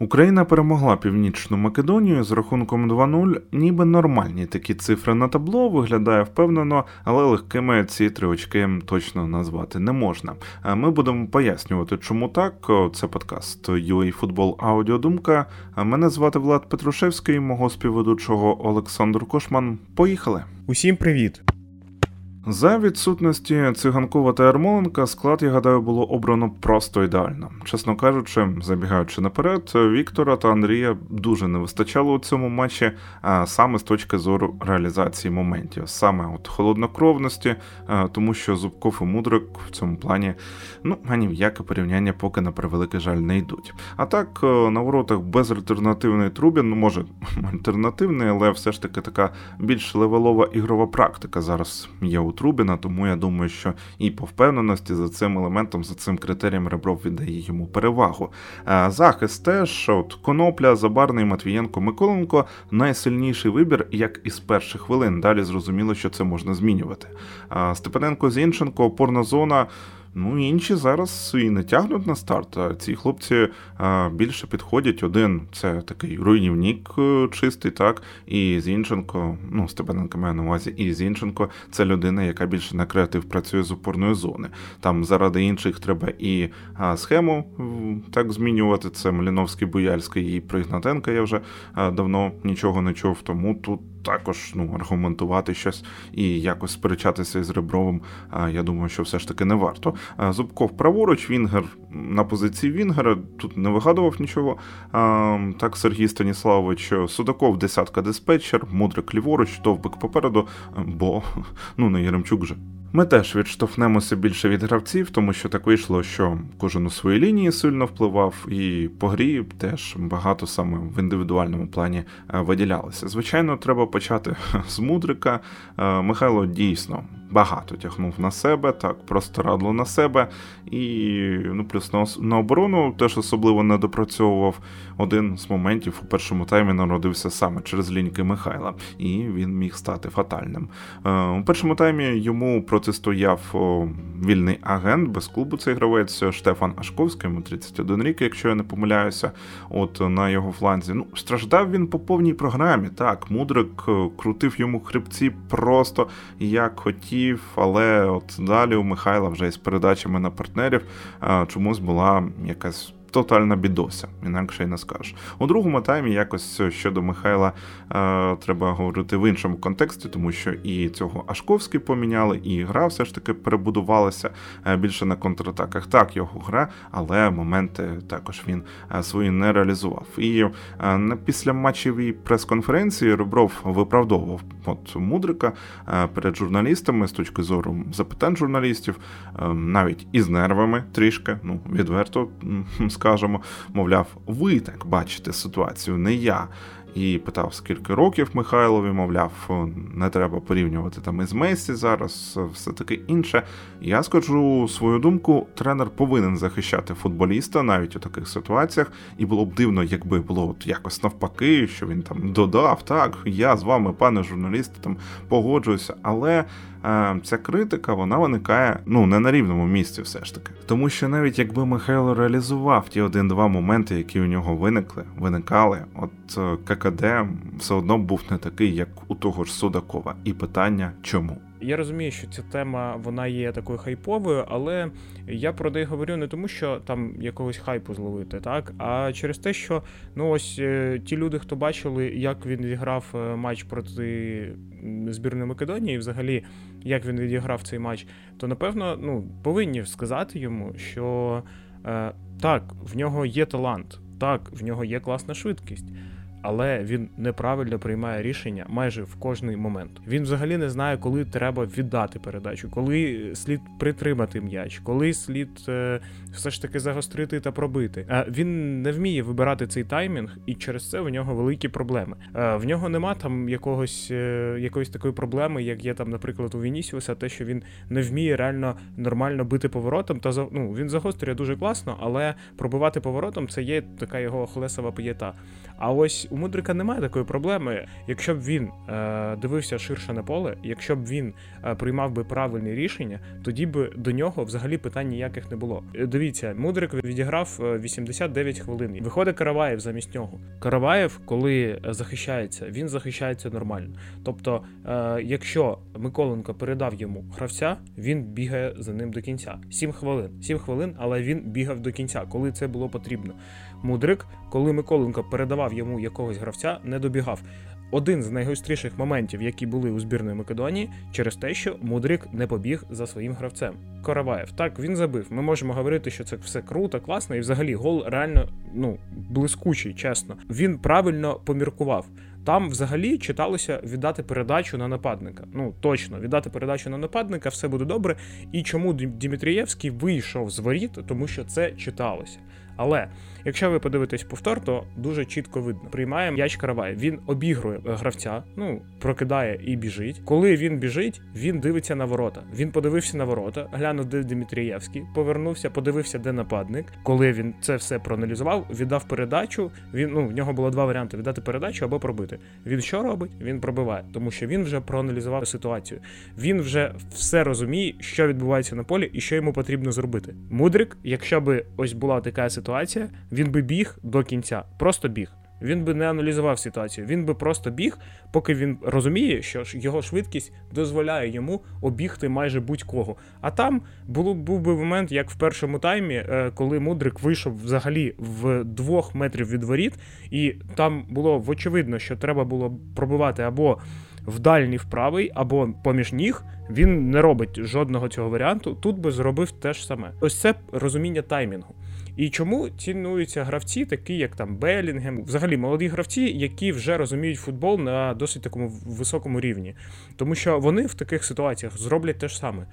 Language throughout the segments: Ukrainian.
Україна перемогла Північну Македонію з рахунком 2-0, ніби нормальні такі цифри на табло виглядає впевнено, але легкими ці три очки точно назвати не можна. Ми будемо пояснювати, чому так. Це подкаст Футбол Аудіодумка. Мене звати Влад Петрушевський, мого співведучого Олександр Кошман. Поїхали! Усім привіт! За відсутності циганкова та Ярмоленка склад, я гадаю, було обрано просто ідеально. Чесно кажучи, забігаючи наперед, Віктора та Андрія дуже не вистачало у цьому матчі, а саме з точки зору реалізації моментів, саме от холоднокровності, тому що Зубков і Мудрик в цьому плані ну ані в яке порівняння поки на превеликий жаль не йдуть. А так на воротах безальтернативний Трубін, ну може альтернативний, але все ж таки така більш левелова ігрова практика зараз є у Трубіна, тому я думаю, що і по впевненості за цим елементом, за цим критерієм Ребров віддає йому перевагу. Захист теж от Конопля, Забарний, Матвієнко, Миколенко найсильніший вибір, як із перших хвилин. Далі зрозуміло, що це можна змінювати. Степаненко Зінченко, опорна зона. Ну, інші зараз і не тягнуть на старт. а Ці хлопці більше підходять. Один це такий руйнівник е, чистий, так, і Зінченко, ну, Степаненко має на увазі, і Зінченко це людина, яка більше на креатив працює з опорної зони. Там заради інших треба і схему так змінювати. Це Маліновський, Буяльський і Пригнатенка. Я вже давно нічого не чув, тому тут також ну, аргументувати щось і якось сперечатися з Ребровим, я думаю, що все ж таки не варто. Зубков праворуч, Вінгер на позиції Вінгера, тут не вигадував нічого. Так, Сергій Станіславович, Судаков, десятка диспетчер, Мудрик ліворуч, Довбик попереду, бо ну не Єремчук же. Ми теж відштовхнемося більше від гравців, тому що так вийшло, що кожен у своїй лінії сильно впливав, і по грі теж багато саме в індивідуальному плані виділялися. виділялося. Звичайно, треба почати з мудрика. Е, Михайло дійсно багато тягнув на себе, так просто радло на себе. І ну, плюс на, на оборону теж особливо не допрацьовував. Один з моментів у першому таймі народився саме через ліньки Михайла, і він міг стати фатальним. Е, у першому таймі йому протистояв о, вільний агент без клубу цей гравець Штефан Ашковський, йому 31 рік, якщо я не помиляюся. От на його фланзі. Ну, страждав він по повній програмі. Так, Мудрик е, крутив йому хребці просто як хотів хотів, але от далі у Михайла вже із передачами на партнерів. Чомусь була якась тотальна бідося, інакше й не скажеш. У другому таймі якось щодо Михайла е, треба говорити в іншому контексті, тому що і цього Ашковський поміняли, і гра все ж таки перебудувалася е, більше на контратаках. Так, його гра, але моменти також він е, свої не реалізував. І е, після матчевій прес-конференції Ребров виправдовував от Мудрика е, перед журналістами з точки зору запитань журналістів, е, навіть із нервами трішки, ну відверто скажемо, мовляв, ви так бачите ситуацію, не я і питав, скільки років Михайлові, мовляв, не треба порівнювати там із Месі зараз, все таке інше. Я скажу свою думку, тренер повинен захищати футболіста навіть у таких ситуаціях, і було б дивно, якби було от якось навпаки, що він там додав, так, я з вами, пане журналіст, там погоджуюся, але ця критика вона виникає ну не на рівному місці, все ж таки. Тому що навіть якби Михайло реалізував ті один-два моменти, які у нього виникли, виникали, от е, ККД все одно був не такий, як у того ж Судакова. І питання чому? Я розумію, що ця тема вона є такою хайповою, але я про неї говорю не тому, що там якогось хайпу зловити, так а через те, що ну ось е, ті люди, хто бачили, як він відіграв е, матч проти збірної Македонії, взагалі як він відіграв цей матч, то напевно ну повинні сказати йому, що е, так, в нього є талант, так, в нього є класна швидкість але він неправильно приймає рішення майже в кожний момент. Він взагалі не знає, коли треба віддати передачу, коли слід притримати м'яч, коли слід е, все ж таки загострити та пробити. Е, він не вміє вибирати цей таймінг, і через це в нього великі проблеми. Е, в нього нема там якогось е, якоїсь такої проблеми, як є там, наприклад, у Вінісіуса, те, що він не вміє реально нормально бити поворотом. Та ну, він загострює дуже класно, але пробивати поворотом це є така його хлесова п'єта. А ось у Мудрика немає такої проблеми. Якщо б він е, дивився ширше на поле, якщо б він е, приймав би правильні рішення, тоді б до нього взагалі питань ніяких не було. Е, дивіться, Мудрик відіграв 89 хвилин. Виходить Караваєв замість нього. Караваєв, коли захищається, він захищається нормально. Тобто, е, якщо Миколенко передав йому гравця, він бігає за ним до кінця. 7 хвилин. 7 хвилин, але він бігав до кінця, коли це було потрібно. Мудрик, коли Миколенко передавав йому якогось гравця, не добігав. Один з найгостріших моментів, які були у збірної Македонії, через те, що Мудрик не побіг за своїм гравцем. Караваєв. Так, він забив. Ми можемо говорити, що це все круто, класно, і взагалі гол реально ну блискучий, чесно. Він правильно поміркував. Там взагалі читалося віддати передачу на нападника. Ну точно, віддати передачу на нападника, все буде добре. І чому Дмитрієвський вийшов з воріт, тому що це читалося. Але якщо ви подивитесь повтор, то дуже чітко видно. Приймає м'яч Каравай. Він обігрує гравця, ну прокидає і біжить. Коли він біжить, він дивиться на ворота. Він подивився на ворота, глянув, де Дмитрієвський, повернувся, подивився, де нападник. Коли він це все проаналізував, віддав передачу. Він ну в нього було два варіанти: віддати передачу або пробити. Він що робить? Він пробиває, тому що він вже проаналізував ситуацію. Він вже все розуміє, що відбувається на полі і що йому потрібно зробити. Мудрик, якщо би ось була така ситуація, він би біг до кінця, просто біг. Він би не аналізував ситуацію, він би просто біг, поки він розуміє, що його швидкість дозволяє йому обігти майже будь-кого. А там було, був би момент, як в першому таймі, е, коли Мудрик вийшов взагалі в двох метрів від воріт, і там було очевидно, що треба було пробивати або в дальній в правий, або поміж ніг. Він не робить жодного цього варіанту. Тут би зробив те ж саме. Ось це розуміння таймінгу. І чому цінуються гравці, такі як там Белінгем, взагалі молоді гравці, які вже розуміють футбол на досить такому високому рівні, тому що вони в таких ситуаціях зроблять те ж саме.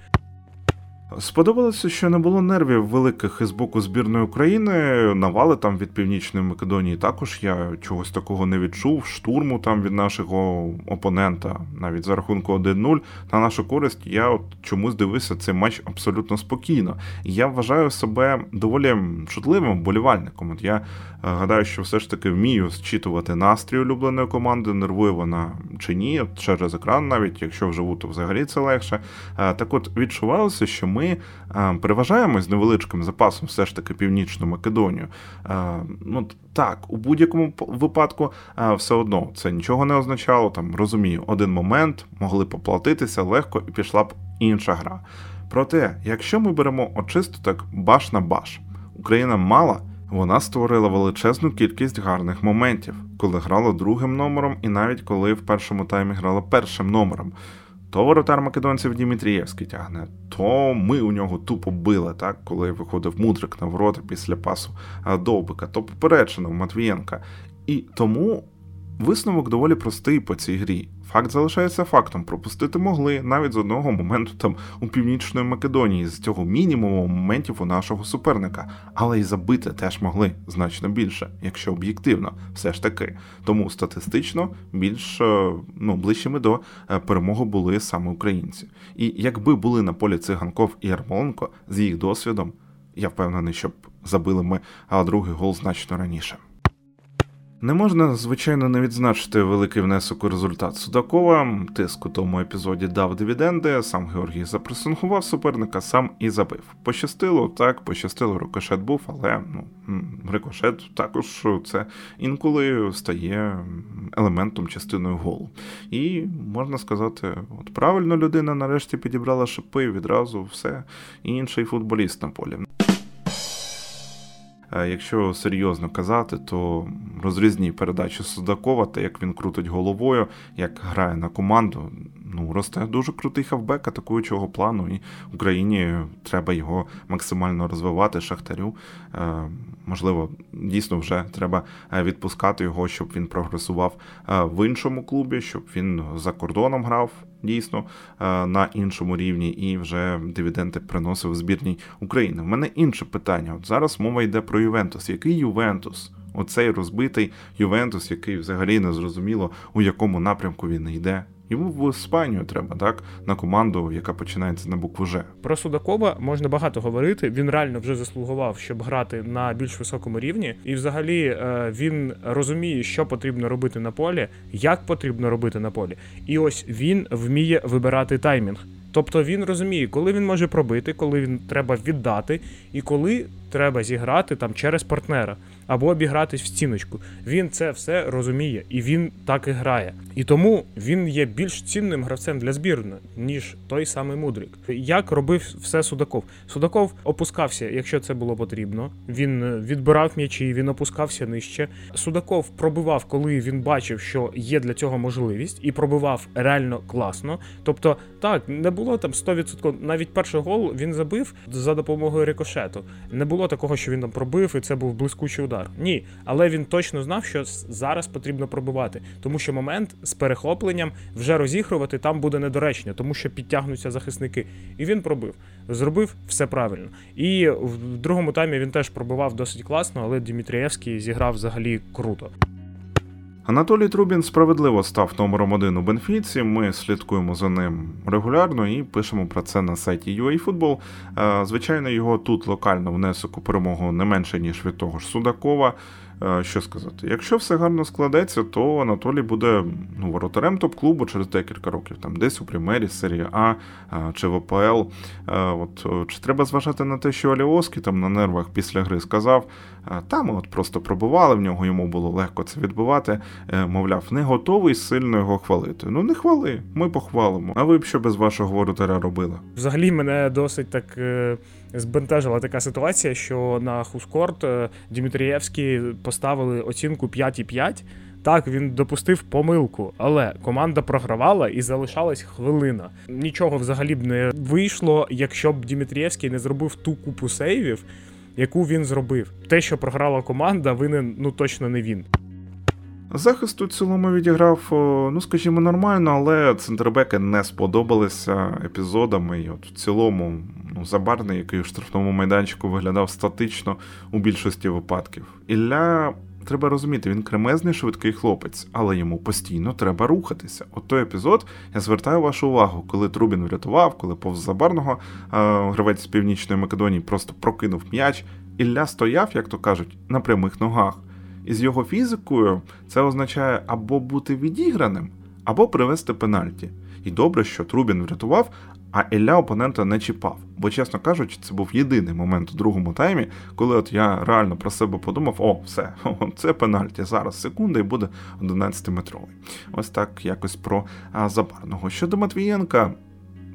Сподобалося, що не було нервів великих із боку збірної України. Навали там від Північної Македонії також я чогось такого не відчув. Штурму там від нашого опонента, навіть за рахунку 1-0, на нашу користь, я от чомусь дивився цей матч абсолютно спокійно. Я вважаю себе доволі чутливим болівальником. От я Е, гадаю, що все ж таки вмію зчитувати настрій улюбленої команди, нервує вона чи ні, через екран, навіть якщо вживу, то взагалі це легше. Е, так от відчувалося, що ми е, переважаємо з невеличким запасом все ж таки Північну Македонію. Ну так, у будь-якому випадку все одно це нічого не означало. Там розумію, один момент могли поплатитися легко і пішла б інша гра. Проте, якщо ми беремо очисто так баш на баш, Україна мала. Вона створила величезну кількість гарних моментів, коли грала другим номером, і навіть коли в першому таймі грала першим номером. То воротар македонців Дімітрієвський тягне, то ми у нього тупо били, так, коли виходив мудрик на ворота після пасу Довбика, то попереджено Матвієнка. І тому висновок доволі простий по цій грі. Факт залишається фактом. Пропустити могли навіть з одного моменту там у північної Македонії, з цього мінімуму моментів у нашого суперника, але й забити теж могли значно більше, якщо об'єктивно, все ж таки. Тому статистично більш е, ну, ближчими до е, перемоги були саме українці. І якби були на полі циганков і Ярмоленко з їх досвідом, я впевнений, щоб забили ми другий гол значно раніше. Не можна, звичайно, не відзначити великий внесок у результат Судакова. Тиск у тому епізоді дав дивіденди. Сам Георгій запресингував суперника, сам і забив. Пощастило, так, пощастило, рикошет був, але ну, рикошет також це інколи стає елементом частиною голу. І можна сказати, от правильно людина нарешті підібрала шипи відразу все інший футболіст на полі. Е, якщо серйозно казати, то розрізні передачі Судакова, та як він крутить головою, як грає на команду, ну росте дуже крутий хавбек атакуючого плану, і Україні треба його максимально розвивати. Шахтарю. Е, можливо, дійсно вже треба е, відпускати його, щоб він прогресував в іншому клубі, щоб він за кордоном грав дійсно е, на іншому рівні і вже дивіденди приносив збірній України. В мене інше питання. От зараз мова йде про Ювентус. Який Ювентус? Оцей розбитий Ювентус, який взагалі не зрозуміло, у якому напрямку він йде. Йому в Іспанію треба, так, на команду, яка починається на букву Ж. Про Судакова можна багато говорити. Він реально вже заслугував, щоб грати на більш високому рівні, і взагалі е, він розуміє, що потрібно робити на полі, як потрібно робити на полі. І ось він вміє вибирати таймінг. Тобто він розуміє, коли він може пробити, коли він треба віддати, і коли треба зіграти там через партнера або обігратись в стіночку. Він це все розуміє і він так і грає. І тому він є більш цінним гравцем для збірної, ніж той самий Мудрик. Як робив все Судаков? Судаков опускався, якщо це було потрібно. Він е, відбирав м'ячі, він опускався нижче. Судаков пробивав, коли він бачив, що є для цього можливість, і пробивав реально класно. Тобто, так, не було там 100%, навіть перший гол він забив за допомогою рикошету. Не було такого, що він там пробив, і це був блискучий удар. Ні, але він точно знав, що зараз потрібно пробивати, тому що момент з перехопленням вже розігрувати там буде недоречно, тому що підтягнуться захисники. І він пробив. Зробив все правильно. І в другому таймі він теж пробивав досить класно, але Дмитрієвський зіграв взагалі круто. Анатолій Трубін справедливо став номером один у Бенфіці. Ми слідкуємо за ним регулярно і пишемо про це на сайті UAFootball. Е, звичайно, його тут локально внесок у перемогу не менше ніж від того ж Судакова. Е, що сказати, якщо все гарно складеться, то Анатолій буде ну, воротарем топ-клубу через декілька років, там десь у Примері, серії А е, чи в ОПЛ. От чи треба зважати на те, що Аліоски там на нервах після гри сказав, там от просто пробували в нього, йому було легко це відбивати. Мовляв, не готовий сильно його хвалити. Ну не хвали, ми похвалимо. А ви б що без вашого воротаря робили? Взагалі мене досить так збентежила така ситуація, що на Хускорт е, Дмитрієвський поставили оцінку 5,5. Так, він допустив помилку, але команда програвала і залишалась хвилина. Нічого взагалі б не вийшло, якщо б Дмитрієвський не зробив ту купу сейвів, яку він зробив. Те, що програла команда, винен ну точно не він. Захист у цілому відіграв, ну скажімо, нормально, але центрбеки не сподобалися епізодами. І от в цілому ну, забарний, який у штрафному майданчику виглядав статично у більшості випадків. Ілля. Треба розуміти, він кремезний швидкий хлопець, але йому постійно треба рухатися. От той епізод я звертаю вашу увагу, коли Трубін врятував, коли повз забарного гравець з північної Македонії просто прокинув м'яч. Ілля стояв, як то кажуть, на прямих ногах. І з його фізикою це означає або бути відіграним, або привести пенальті. І добре, що Трубін врятував, а Елля опонента не чіпав. Бо, чесно кажучи, це був єдиний момент у другому таймі, коли от я реально про себе подумав: о, все, це пенальті. Зараз секунда і буде 11-метровий. Ось так якось про Забарного. Щодо Матвієнка.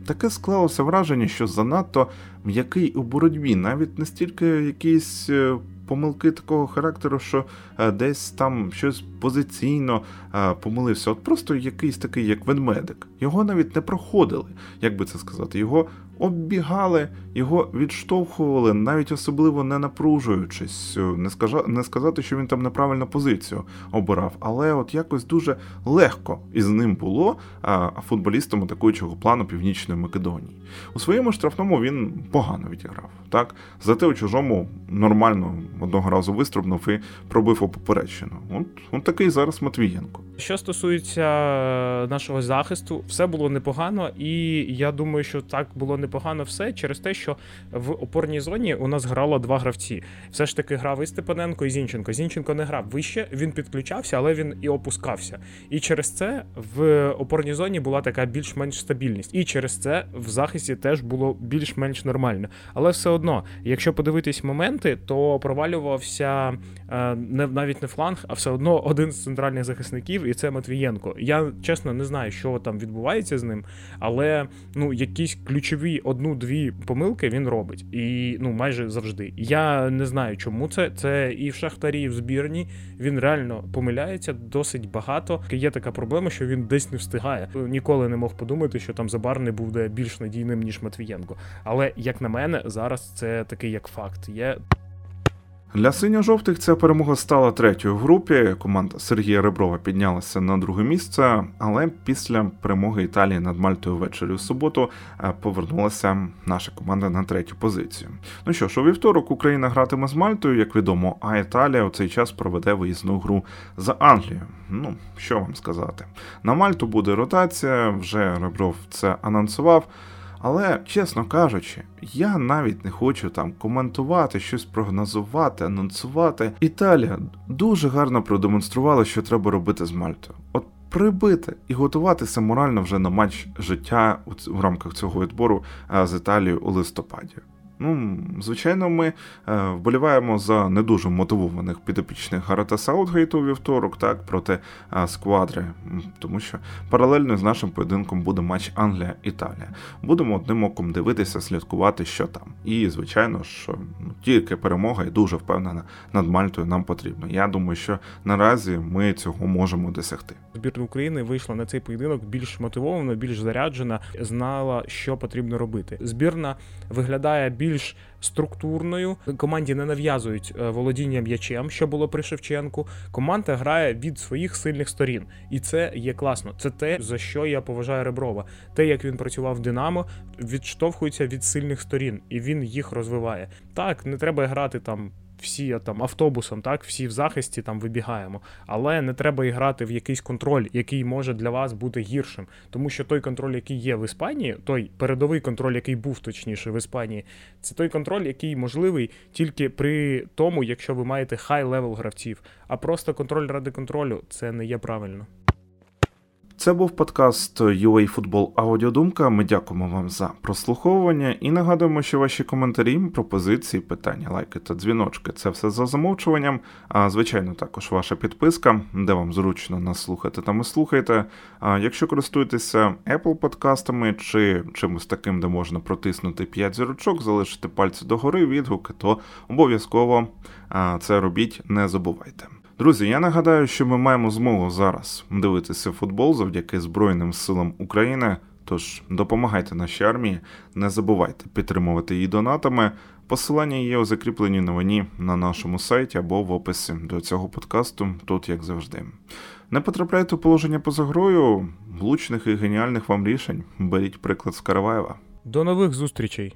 Таке склалося враження, що занадто м'який у боротьбі, навіть настільки якийсь е, помилки такого характеру, що е, десь там щось позиційно е, помилився. От просто якийсь такий, як ведмедик. Його навіть не проходили, як би це сказати. Його оббігали, його відштовхували, навіть особливо не напружуючись. Не скажа, не сказати, що він там неправильну позицію обирав, але от якось дуже легко із ним було а, футболістом атакуючого плану Північної Македонії. У своєму штрафному він погано відіграв. Так, зате у чужому нормально одного разу вистрибнув і пробив у попередщину. От, от такий зараз Матвієнко. Що стосується нашого захисту, все було непогано, і я думаю, що так було непогано все через те, що в опорній зоні у нас грало два гравці. Все ж таки грав і Степаненко, і Зінченко. Зінченко не грав вище, він підключався, але він і опускався. І через це в опорній зоні була така більш-менш стабільність. І через це в захисті теж було більш-менш нормально. Але все одно, якщо подивитись моменти, то провалювався е, не навіть не фланг, а все одно один з центральних захисників і це Матвієнко. Я чесно не знаю, що там відбувається з ним, але ну якісь ключові одну-дві помилки він робить. І ну майже завжди. Я не знаю, чому це. Це і в Шахтарі, і в збірні. Він реально помиляється досить багато. Є така проблема, що він десь не встигає. Ніколи не мог подумати, що там Забарний буде більш надійним ніж Матвієнко. Але як на мене, зараз це такий як факт є. Для синьо-жовтих ця перемога стала третьою в групі. Команда Сергія Реброва піднялася на друге місце, але після перемоги Італії над Мальтою ввечері у суботу е, повернулася наша команда на третю позицію. Ну що ж, у вівторок Україна гратиме з Мальтою, як відомо, а Італія у цей час проведе виїзну гру за Англію. Ну що вам сказати, на Мальту буде ротація. Вже Ребров це анонсував. Але, чесно кажучи, я навіть не хочу там коментувати, щось прогнозувати, анонсувати. Італія дуже гарно продемонструвала, що треба робити з Мальтою. От прибити і готуватися морально вже на матч життя в рамках цього відбору з Італією у листопаді. Ну, звичайно, ми е, вболіваємо за не дуже мотивованих підопічних Гарата Саутгейту у вівторок, так, проти е, сквадри, тому що паралельно з нашим поєдинком буде матч Англія-Італія. Будемо одним оком дивитися, слідкувати, що там. І, звичайно ж, ну, тільки перемога і дуже впевнена над Мальтою нам потрібно. Я думаю, що наразі ми цього можемо досягти. Збірна України вийшла на цей поєдинок більш мотивована, більш заряджена, знала, що потрібно робити. Збірна виглядає більш більш структурною. Команді не нав'язують е, володіння м'ячем, що було при Шевченку. Команда грає від своїх сильних сторін, і це є класно. Це те, за що я поважаю Реброва. Те, як він працював в Динамо, відштовхується від сильних сторін, і він їх розвиває. Так, не треба грати там всі там автобусом, так, всі в захисті там вибігаємо. Але не треба і грати в якийсь контроль, який може для вас бути гіршим. Тому що той контроль, який є в Іспанії, той передовий контроль, який був точніше в Іспанії, це той контроль, який можливий тільки при тому, якщо ви маєте high level гравців. А просто контроль ради контролю це не є правильно. Це був подкаст UA Футбол Аудіодумка. Ми дякуємо вам за прослуховування і нагадуємо, що ваші коментарі, пропозиції, питання, лайки та дзвіночки це все за замовчуванням. А звичайно, також ваша підписка, де вам зручно нас слухати, там і слухайте. А якщо користуєтеся Apple подкастами чи чимось таким, де можна протиснути 5 зірочок, залишити пальці догори, відгуки, то обов'язково це робіть, не забувайте. Друзі, я нагадаю, що ми маємо змогу зараз дивитися футбол завдяки Збройним силам України. Тож допомагайте нашій армії, не забувайте підтримувати її донатами. Посилання є у закріпленій новині на нашому сайті або в описі до цього подкасту, тут як завжди. Не потрапляйте у положення поза грою, влучних і геніальних вам рішень. Беріть приклад з Караваєва. До нових зустрічей!